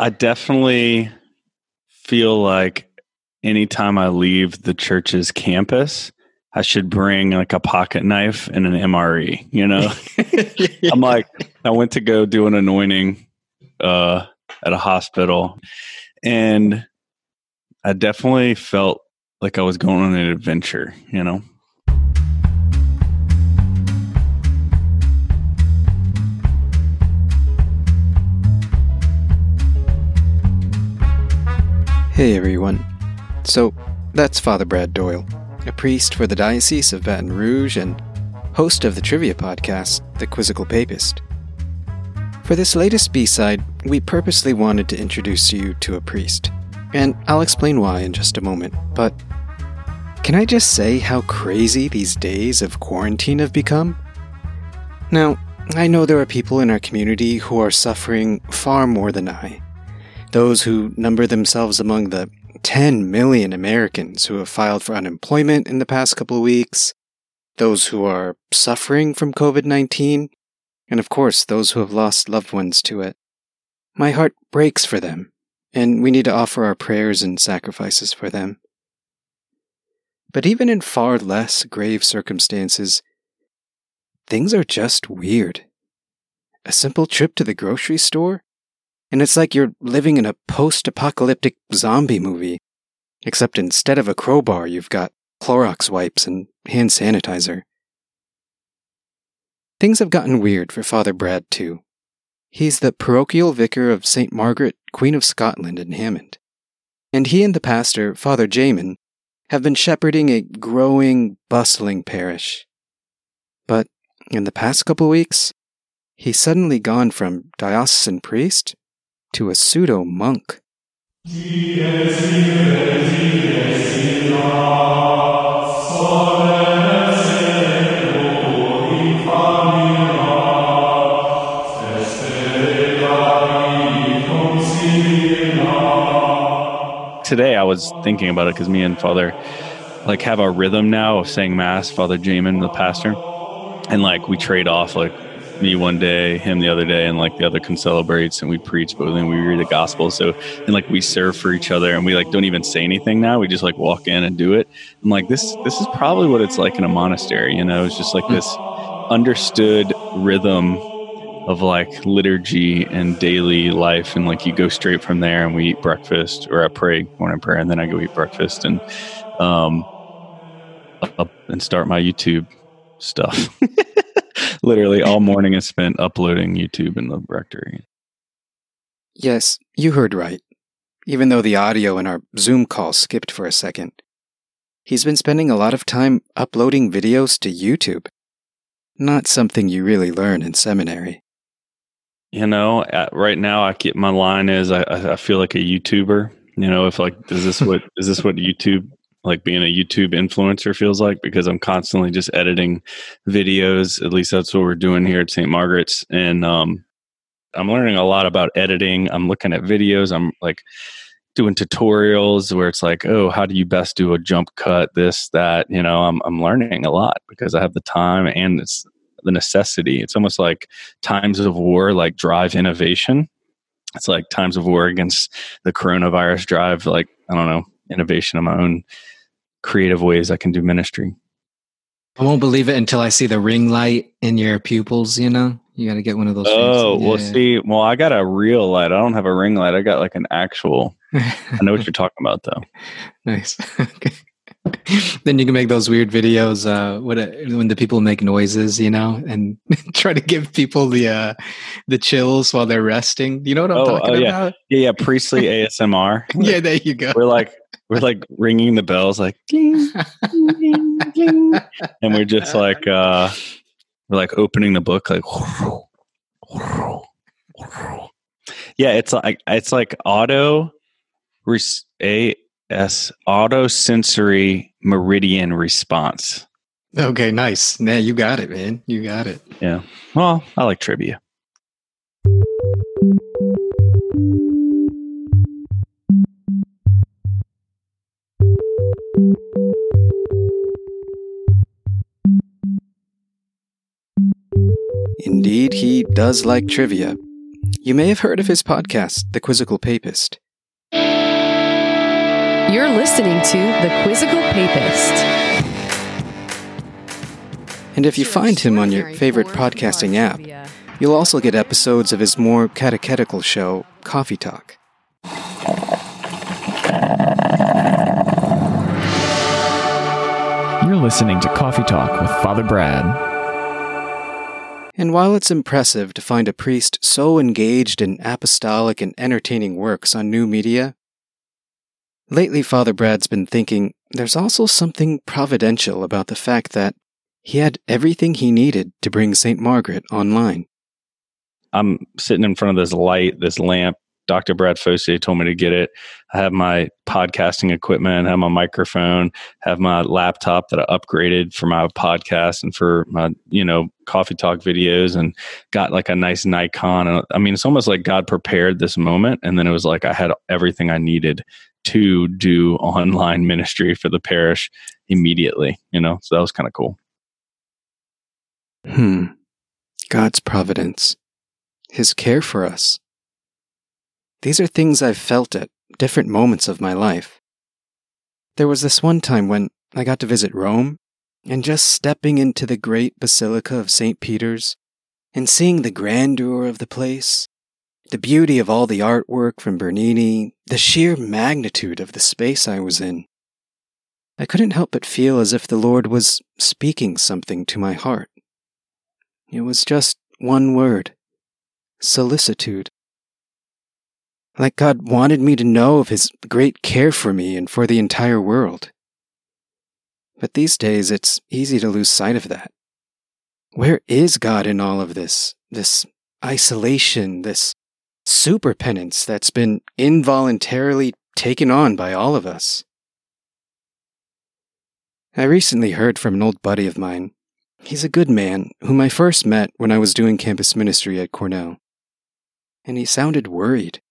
I definitely feel like anytime I leave the church's campus, I should bring like a pocket knife and an MRE. You know, I'm like, I went to go do an anointing uh, at a hospital, and I definitely felt like I was going on an adventure. You know. Hey everyone. So, that's Father Brad Doyle, a priest for the Diocese of Baton Rouge and host of the trivia podcast, The Quizzical Papist. For this latest B side, we purposely wanted to introduce you to a priest, and I'll explain why in just a moment, but can I just say how crazy these days of quarantine have become? Now, I know there are people in our community who are suffering far more than I those who number themselves among the 10 million Americans who have filed for unemployment in the past couple of weeks, those who are suffering from COVID 19, and of course, those who have lost loved ones to it. My heart breaks for them, and we need to offer our prayers and sacrifices for them. But even in far less grave circumstances, things are just weird. A simple trip to the grocery store and it's like you're living in a post apocalyptic zombie movie. Except instead of a crowbar, you've got Clorox wipes and hand sanitizer. Things have gotten weird for Father Brad, too. He's the parochial vicar of St. Margaret, Queen of Scotland in Hammond. And he and the pastor, Father Jamin, have been shepherding a growing, bustling parish. But in the past couple weeks, he's suddenly gone from diocesan priest to a pseudo monk. Today I was thinking about it because me and Father like have our rhythm now of saying mass. Father Jamin, the pastor, and like we trade off like me one day, him the other day, and like the other can celebrate and we preach, but then we read the gospel. So and like we serve for each other and we like don't even say anything now. We just like walk in and do it. I'm like, this this is probably what it's like in a monastery, you know, it's just like this understood rhythm of like liturgy and daily life and like you go straight from there and we eat breakfast or I pray morning prayer and then I go eat breakfast and um up and start my YouTube stuff. Literally all morning is spent uploading YouTube in the rectory. Yes, you heard right. Even though the audio in our Zoom call skipped for a second. He's been spending a lot of time uploading videos to YouTube. Not something you really learn in seminary. You know, right now I keep my line is I, I feel like a YouTuber. You know, if like is this what is this what YouTube like being a YouTube influencer feels like because I'm constantly just editing videos. At least that's what we're doing here at St. Margaret's. And um, I'm learning a lot about editing. I'm looking at videos. I'm like doing tutorials where it's like, oh, how do you best do a jump cut, this, that. You know, I'm, I'm learning a lot because I have the time and it's the necessity. It's almost like times of war, like drive innovation. It's like times of war against the coronavirus drive, like, I don't know, innovation of my own creative ways I can do ministry. I won't believe it until I see the ring light in your pupils, you know? You got to get one of those. Oh, yeah. well, see, well, I got a real light. I don't have a ring light. I got like an actual. I know what you're talking about, though. Nice. okay. then you can make those weird videos uh, what, when the people make noises, you know, and try to give people the uh, the chills while they're resting. You know what I'm oh, talking oh, yeah. about? Yeah, yeah, priestly ASMR. yeah, there you go. We're like we're like ringing the bells, like ding, ding, ding, and we're just like uh, we're like opening the book, like. Yeah, it's like it's like auto res- a s auto sensory meridian response. Okay, nice. Yeah, you got it, man. You got it. Yeah. Well, I like trivia. Indeed, he does like trivia. You may have heard of his podcast, The Quizzical Papist. You're listening to The Quizzical Papist. And if you find him on your favorite podcasting app, you'll also get episodes of his more catechetical show, Coffee Talk. You're listening to Coffee Talk with Father Brad. And while it's impressive to find a priest so engaged in apostolic and entertaining works on new media, lately Father Brad's been thinking there's also something providential about the fact that he had everything he needed to bring St. Margaret online. I'm sitting in front of this light, this lamp, Dr. Brad Fossey told me to get it. I have my podcasting equipment, I have my microphone, have my laptop that I upgraded for my podcast and for my, you know, coffee talk videos and got like a nice Nikon. And I mean, it's almost like God prepared this moment. And then it was like I had everything I needed to do online ministry for the parish immediately, you know? So that was kind of cool. Hmm. God's providence. His care for us. These are things I've felt at different moments of my life. There was this one time when I got to visit Rome, and just stepping into the great Basilica of St. Peter's and seeing the grandeur of the place, the beauty of all the artwork from Bernini, the sheer magnitude of the space I was in, I couldn't help but feel as if the Lord was speaking something to my heart. It was just one word solicitude like God wanted me to know of His great care for me and for the entire world. But these days, it's easy to lose sight of that. Where is God in all of this? This isolation, this super penance that's been involuntarily taken on by all of us. I recently heard from an old buddy of mine. He's a good man whom I first met when I was doing campus ministry at Cornell. And he sounded worried.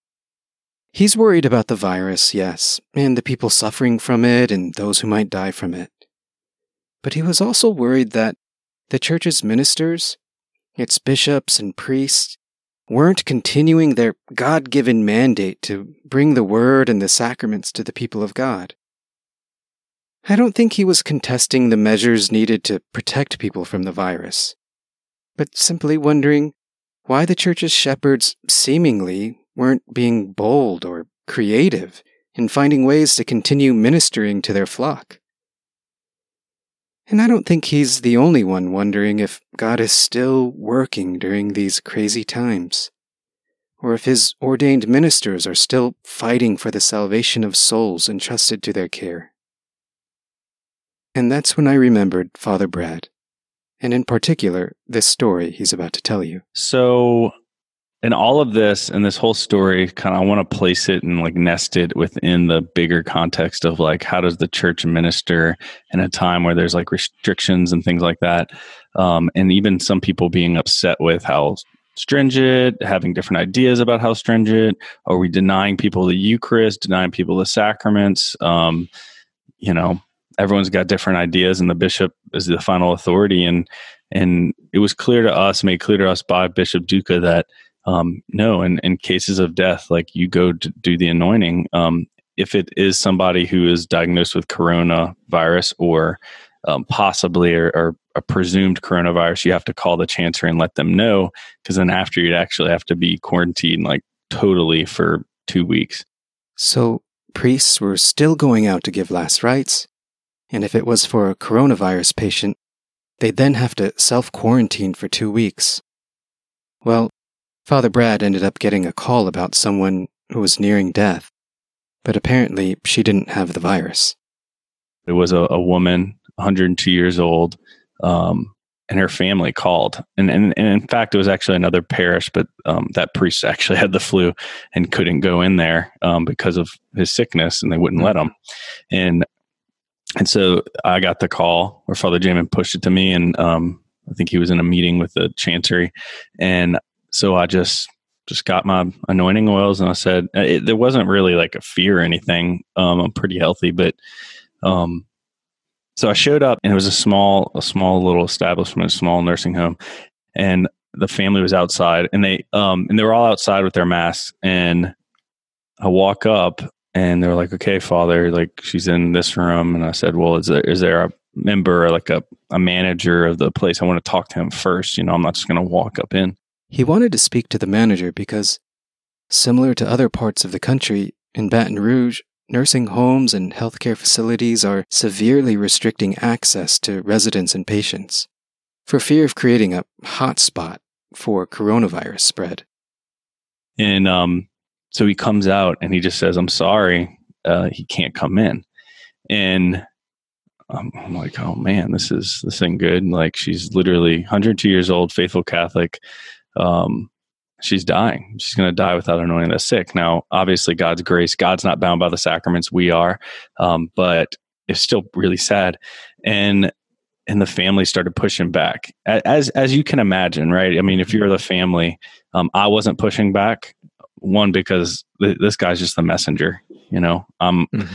He's worried about the virus, yes, and the people suffering from it and those who might die from it. But he was also worried that the church's ministers, its bishops and priests, weren't continuing their God given mandate to bring the word and the sacraments to the people of God. I don't think he was contesting the measures needed to protect people from the virus, but simply wondering why the church's shepherds seemingly weren't being bold or creative in finding ways to continue ministering to their flock. And I don't think he's the only one wondering if God is still working during these crazy times, or if his ordained ministers are still fighting for the salvation of souls entrusted to their care. And that's when I remembered Father Brad, and in particular, this story he's about to tell you. So and all of this and this whole story kind of i want to place it and like nest it within the bigger context of like how does the church minister in a time where there's like restrictions and things like that? Um, and even some people being upset with how stringent having different ideas about how stringent. Are we denying people the eucharist denying people the sacraments? Um, you know everyone's got different ideas and the bishop is the final authority. And and it was clear to us made clear to us by bishop duca that um, no, in, in cases of death, like you go to do the anointing. Um, if it is somebody who is diagnosed with coronavirus or um, possibly or, or, a presumed coronavirus, you have to call the chancery and let them know because then after you'd actually have to be quarantined like totally for two weeks. So priests were still going out to give last rites, and if it was for a coronavirus patient, they'd then have to self quarantine for two weeks. Well, Father Brad ended up getting a call about someone who was nearing death, but apparently she didn't have the virus. It was a, a woman, 102 years old, um, and her family called. And, and, and, in fact, it was actually another parish, but um, that priest actually had the flu and couldn't go in there um, because of his sickness, and they wouldn't let him. And and so I got the call, or Father Jamin pushed it to me, and um, I think he was in a meeting with the chancery, and so I just just got my anointing oils and I said uh, it, there wasn't really like a fear or anything. Um, I'm pretty healthy, but um, so I showed up and it was a small a small little establishment, a small nursing home, and the family was outside and they um and they were all outside with their masks and I walk up and they're like, "Okay, father, like she's in this room." And I said, "Well, is there is there a member or like a a manager of the place? I want to talk to him first. You know, I'm not just going to walk up in." He wanted to speak to the manager because, similar to other parts of the country, in Baton Rouge, nursing homes and healthcare facilities are severely restricting access to residents and patients for fear of creating a hotspot for coronavirus spread. And um, so he comes out and he just says, "I'm sorry, uh, he can't come in." And I'm, I'm like, "Oh man, this is this ain't good." Like she's literally 102 years old, faithful Catholic. Um, she's dying. She's going to die without anointing the sick. Now, obviously, God's grace. God's not bound by the sacraments. We are, um, but it's still really sad. And and the family started pushing back, as as you can imagine, right? I mean, if you're the family, um, I wasn't pushing back one because th- this guy's just the messenger you know um mm-hmm.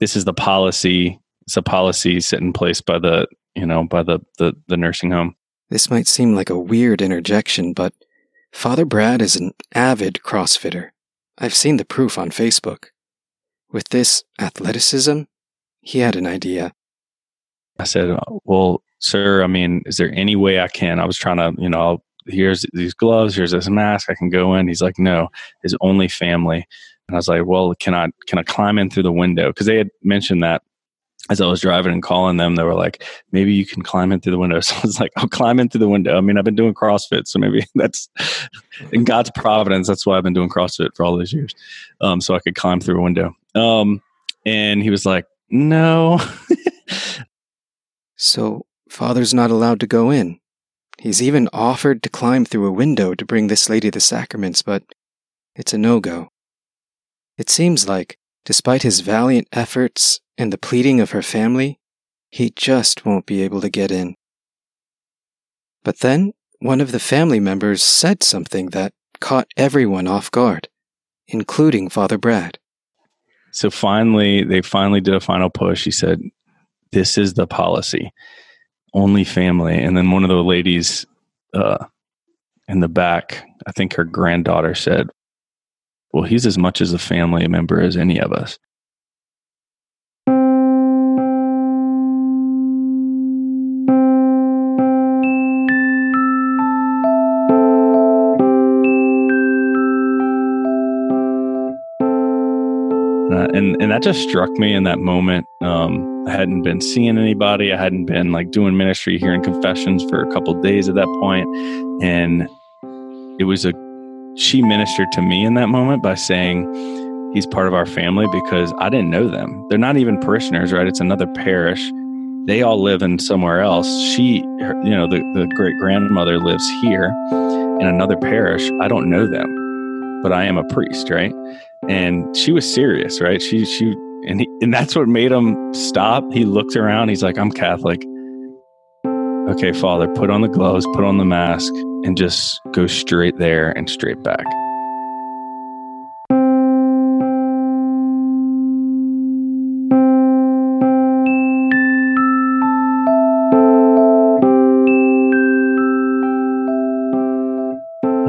this is the policy it's a policy set in place by the you know by the, the the nursing home this might seem like a weird interjection but father brad is an avid crossfitter i've seen the proof on facebook with this athleticism he had an idea i said well sir i mean is there any way i can i was trying to you know here's these gloves, here's this mask, I can go in. He's like, no, his only family. And I was like, well, can I can I climb in through the window? Because they had mentioned that as I was driving and calling them, they were like, maybe you can climb in through the window. So I was like, I'll climb in through the window. I mean, I've been doing CrossFit, so maybe that's in God's providence. That's why I've been doing CrossFit for all these years. Um, so I could climb through a window. Um, and he was like, no. so father's not allowed to go in. He's even offered to climb through a window to bring this lady the sacraments, but it's a no go. It seems like, despite his valiant efforts and the pleading of her family, he just won't be able to get in. But then, one of the family members said something that caught everyone off guard, including Father Brad. So finally, they finally did a final push. He said, This is the policy only family. And then one of the ladies uh, in the back, I think her granddaughter said, Well, he's as much as a family member as any of us. And and that just struck me in that moment. Um, I hadn't been seeing anybody. I hadn't been like doing ministry hearing confessions for a couple days at that point. And it was a, she ministered to me in that moment by saying, he's part of our family because I didn't know them. They're not even parishioners, right? It's another parish. They all live in somewhere else. She, her, you know, the, the great grandmother lives here in another parish. I don't know them, but I am a priest, right? And she was serious, right? She, she, and he, and that's what made him stop. He looked around. He's like, "I'm Catholic." Okay, Father, put on the gloves, put on the mask, and just go straight there and straight back.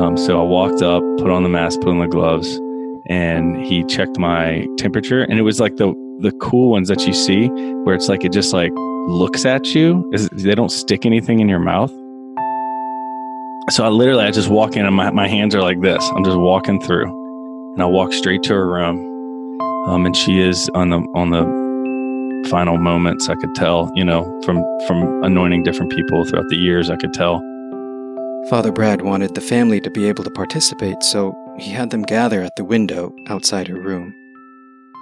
Um, so I walked up, put on the mask, put on the gloves, and he checked my temperature. And it was like the the cool ones that you see where it's like it just like looks at you. Is, they don't stick anything in your mouth so i literally i just walk in and my, my hands are like this i'm just walking through and i walk straight to her room um, and she is on the on the final moments i could tell you know from from anointing different people throughout the years i could tell father brad wanted the family to be able to participate so he had them gather at the window outside her room.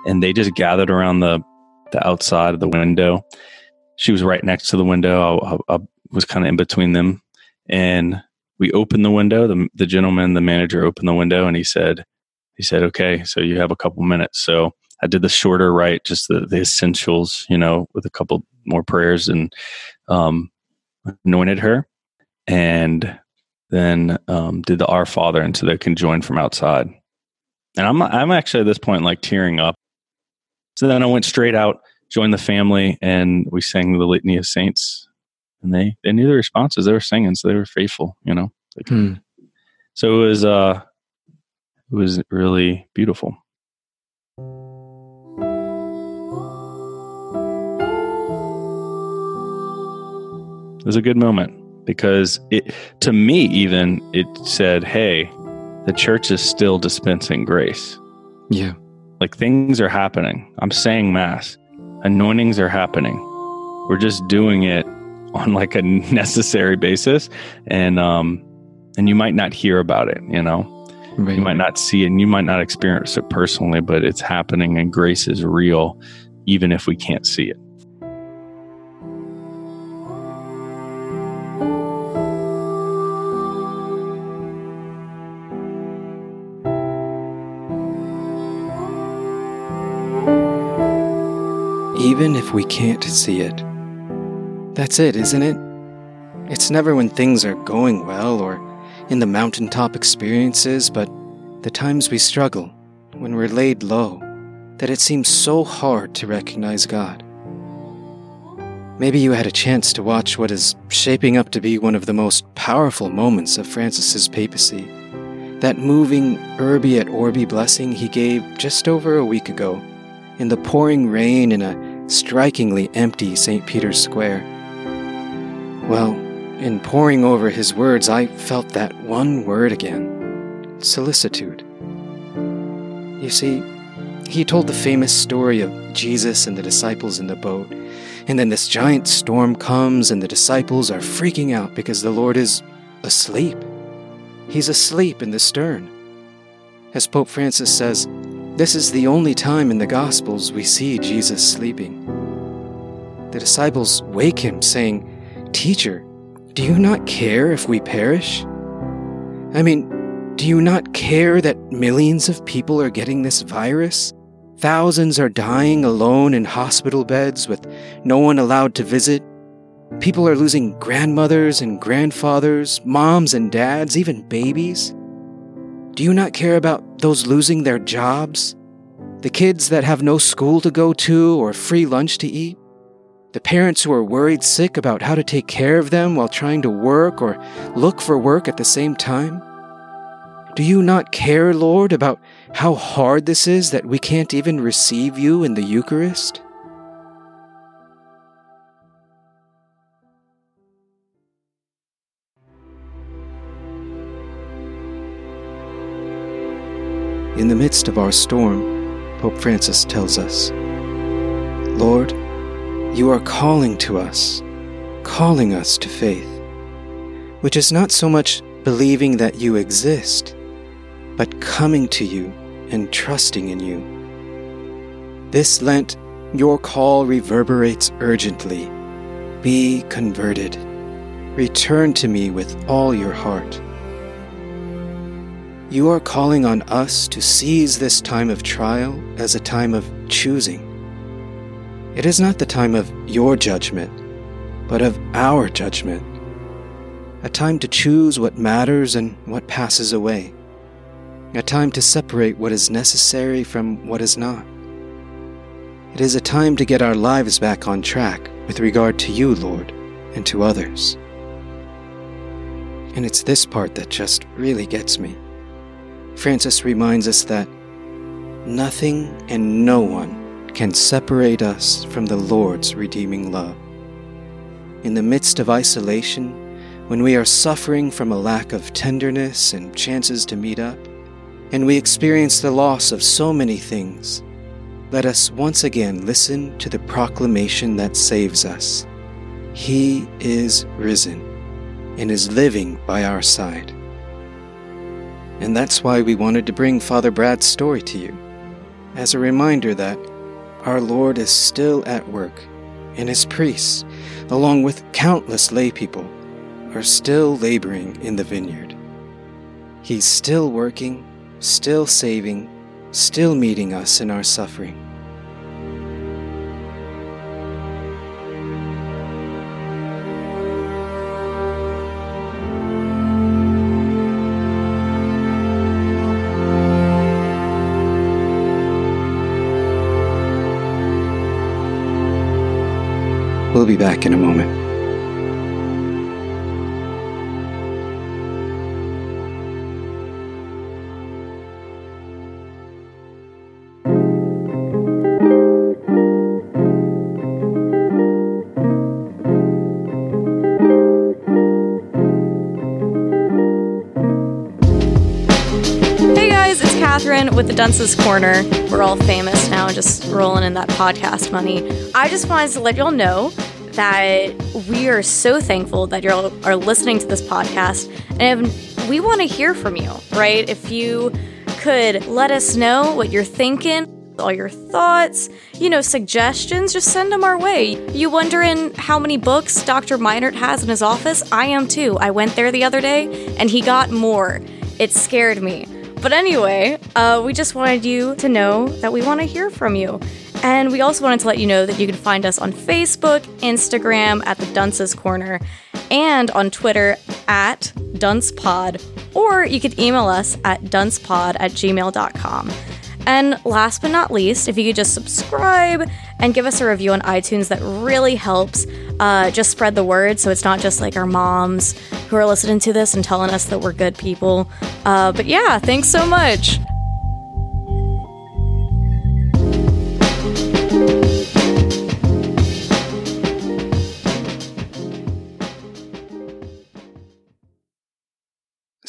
And they just gathered around the, the outside of the window. She was right next to the window. I, I was kind of in between them. And we opened the window. The, the gentleman, the manager, opened the window and he said, he said, okay, so you have a couple minutes. So I did the shorter right, just the, the essentials, you know, with a couple more prayers and um, anointed her. And then um, did the Our Father, and so they can join from outside. And I'm I'm actually at this point like tearing up. So then I went straight out, joined the family, and we sang the Litany of Saints. And they they knew the responses. They were singing, so they were faithful. You know, Like, Hmm. So it was uh it was really beautiful. It was a good moment because it to me even it said, "Hey, the church is still dispensing grace. Yeah. Like things are happening. I'm saying mass. Anointings are happening. We're just doing it on like a necessary basis and um and you might not hear about it, you know. Right. You might not see it and you might not experience it personally, but it's happening and grace is real even if we can't see it. Even if we can't see it. That's it, isn't it? It's never when things are going well or in the mountaintop experiences, but the times we struggle, when we're laid low, that it seems so hard to recognize God. Maybe you had a chance to watch what is shaping up to be one of the most powerful moments of Francis's papacy. That moving Urbi et Orbi blessing he gave just over a week ago in the pouring rain in a strikingly empty St. Peter's Square. Well, in poring over his words, I felt that one word again solicitude. You see, he told the famous story of Jesus and the disciples in the boat, and then this giant storm comes, and the disciples are freaking out because the Lord is asleep. He's asleep in the stern. As Pope Francis says, this is the only time in the Gospels we see Jesus sleeping. The disciples wake him, saying, Teacher, do you not care if we perish? I mean, do you not care that millions of people are getting this virus? Thousands are dying alone in hospital beds with no one allowed to visit. People are losing grandmothers and grandfathers, moms and dads, even babies. Do you not care about those losing their jobs? The kids that have no school to go to or free lunch to eat? The parents who are worried sick about how to take care of them while trying to work or look for work at the same time? Do you not care, Lord, about how hard this is that we can't even receive you in the Eucharist? In the midst of our storm, Pope Francis tells us, Lord, you are calling to us, calling us to faith, which is not so much believing that you exist, but coming to you and trusting in you. This Lent, your call reverberates urgently. Be converted. Return to me with all your heart. You are calling on us to seize this time of trial as a time of choosing. It is not the time of your judgment, but of our judgment. A time to choose what matters and what passes away. A time to separate what is necessary from what is not. It is a time to get our lives back on track with regard to you, Lord, and to others. And it's this part that just really gets me. Francis reminds us that nothing and no one can separate us from the Lord's redeeming love. In the midst of isolation, when we are suffering from a lack of tenderness and chances to meet up, and we experience the loss of so many things, let us once again listen to the proclamation that saves us. He is risen and is living by our side. And that's why we wanted to bring Father Brad's story to you, as a reminder that our Lord is still at work, and his priests, along with countless lay people, are still laboring in the vineyard. He's still working, still saving, still meeting us in our suffering. We'll be back in a moment. with the Dunce's Corner. We're all famous now, just rolling in that podcast money. I just wanted to let y'all know that we are so thankful that you are listening to this podcast. And we want to hear from you, right? If you could let us know what you're thinking, all your thoughts, you know, suggestions, just send them our way. You wondering how many books Dr. Meinert has in his office? I am too. I went there the other day and he got more. It scared me. But anyway, uh, we just wanted you to know that we want to hear from you. And we also wanted to let you know that you can find us on Facebook, Instagram at the Dunce's Corner, and on Twitter at DuncePod, or you could email us at duncepod at gmail.com. And last but not least, if you could just subscribe and give us a review on iTunes, that really helps uh, just spread the word so it's not just like our moms who are listening to this and telling us that we're good people. Uh, but yeah, thanks so much.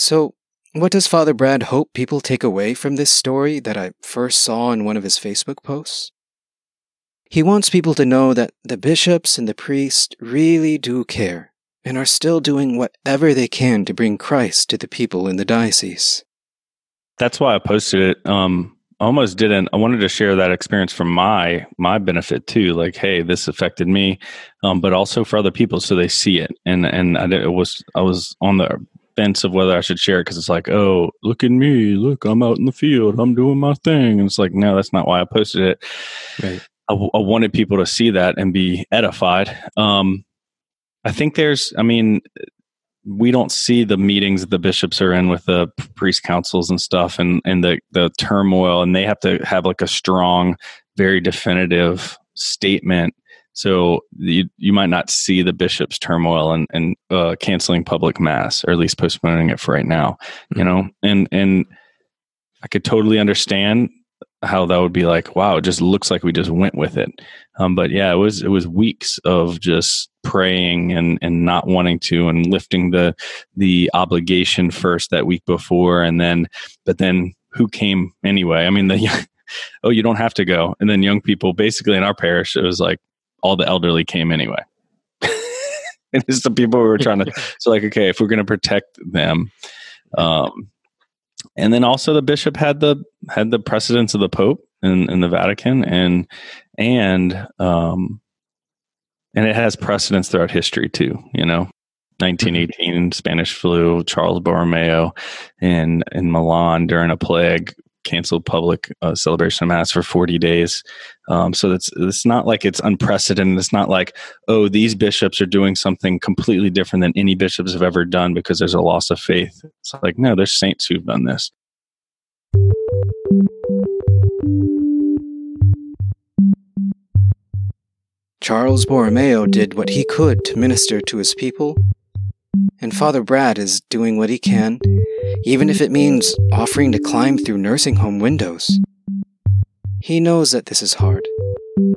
So, what does Father Brad hope people take away from this story that I first saw in one of his Facebook posts? He wants people to know that the bishops and the priests really do care and are still doing whatever they can to bring Christ to the people in the diocese. That's why I posted it. Um, I almost didn't. I wanted to share that experience for my my benefit too. Like, hey, this affected me, um, but also for other people, so they see it. And and I did, it was I was on the fence of whether I should share it because it's like, oh, look at me, look, I'm out in the field, I'm doing my thing. And it's like, no, that's not why I posted it. Right. I, w- I wanted people to see that and be edified. Um, I think there's, I mean, we don't see the meetings that the bishops are in with the priest councils and stuff and, and the, the turmoil, and they have to have like a strong, very definitive statement. So you, you might not see the bishop's turmoil and, and uh, canceling public mass, or at least postponing it for right now, you know, and, and I could totally understand how that would be like wow it just looks like we just went with it. Um, but yeah it was it was weeks of just praying and and not wanting to and lifting the the obligation first that week before and then but then who came anyway? I mean the oh you don't have to go. And then young people basically in our parish it was like all the elderly came anyway. And it's the people who were trying to so like okay if we're going to protect them um and then also the bishop had the had the precedence of the pope in, in the vatican and and um and it has precedence throughout history too you know? 1918 spanish flu charles borromeo in in milan during a plague canceled public uh, celebration of mass for 40 days. Um, so it's it's not like it's unprecedented. It's not like oh these bishops are doing something completely different than any bishops have ever done because there's a loss of faith. It's like no there's saints who've done this. Charles Borromeo did what he could to minister to his people, and Father Brad is doing what he can, even if it means offering to climb through nursing home windows. He knows that this is hard,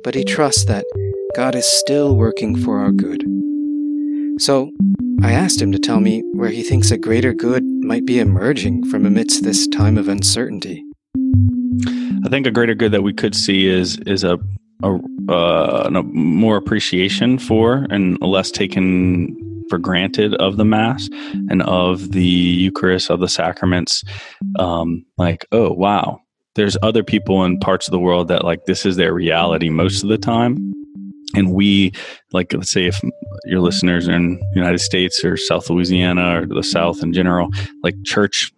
but he trusts that God is still working for our good. So, I asked him to tell me where he thinks a greater good might be emerging from amidst this time of uncertainty. I think a greater good that we could see is is a a, uh, a more appreciation for and less taken for granted of the mass and of the Eucharist of the sacraments. Um, like, oh wow, there's other people in parts of the world that like this is their reality most of the time. And we, like, let's say if your listeners are in United States or South Louisiana or the South in general, like church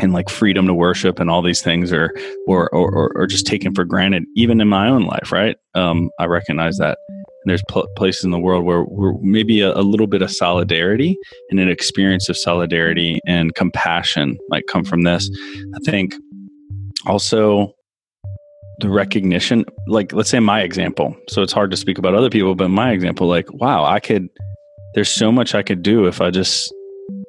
and like freedom to worship and all these things are or or, or just taken for granted even in my own life right? Um, i recognize that. And there's pl- places in the world where we're maybe a, a, little bit of solidarity and an experience of solidarity and compassion might come from this. I think also the recognition like let's say my example so it's hard to speak about other people but my example like wow i could there's so much i could do if i just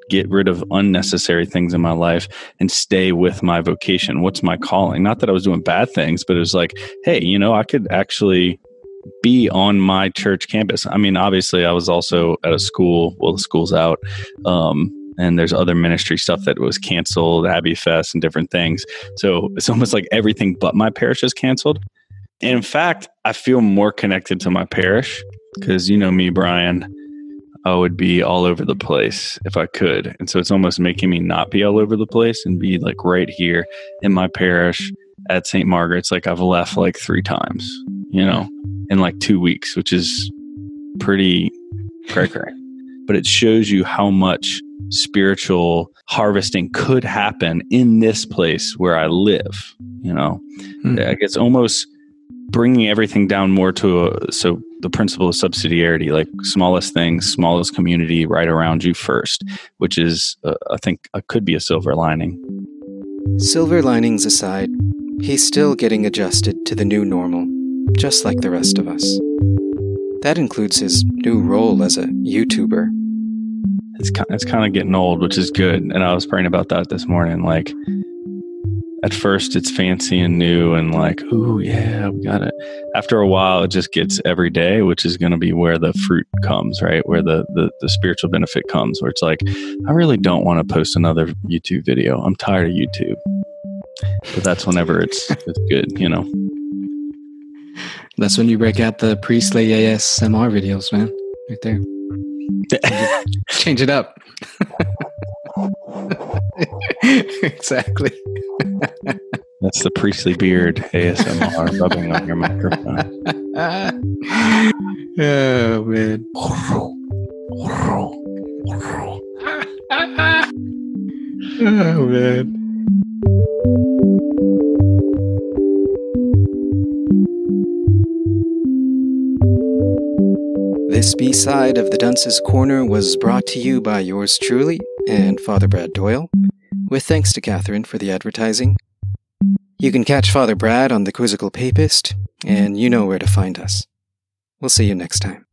get rid of unnecessary things in my life and stay with my vocation. What's my calling? Not that I was doing bad things, but it was like, hey, you know, I could actually be on my church campus. I mean, obviously, I was also at a school. Well, the school's out. Um, and there's other ministry stuff that was canceled, Abbey Fest and different things. So it's almost like everything but my parish is canceled. And in fact, I feel more connected to my parish because you know me, Brian. I would be all over the place if I could. And so it's almost making me not be all over the place and be like right here in my parish at St. Margaret's. Like I've left like three times, you know, in like two weeks, which is pretty cray cray. but it shows you how much spiritual harvesting could happen in this place where I live, you know. Hmm. I guess almost bringing everything down more to a, so the principle of subsidiarity, like smallest things, smallest community right around you first, which is, uh, I think, uh, could be a silver lining. Silver linings aside, he's still getting adjusted to the new normal, just like the rest of us. That includes his new role as a YouTuber. It's kind, it's kind of getting old, which is good. And I was praying about that this morning. Like, at first, it's fancy and new, and like, ooh, yeah, we got it. After a while, it just gets mm-hmm. every day, which is going to be where the fruit comes, right? Where the, the the spiritual benefit comes. Where it's like, I really don't want to post another YouTube video. I'm tired of YouTube. But that's whenever it's it's good, you know. That's when you break out the priestly ASMR videos, man. Right there. Change it up. exactly. That's the priestly beard ASMR rubbing on your microphone. oh man. Oh man. This B side of the Dunce's Corner was brought to you by yours truly and Father Brad Doyle, with thanks to Catherine for the advertising. You can catch Father Brad on the Quizzical Papist, and you know where to find us. We'll see you next time.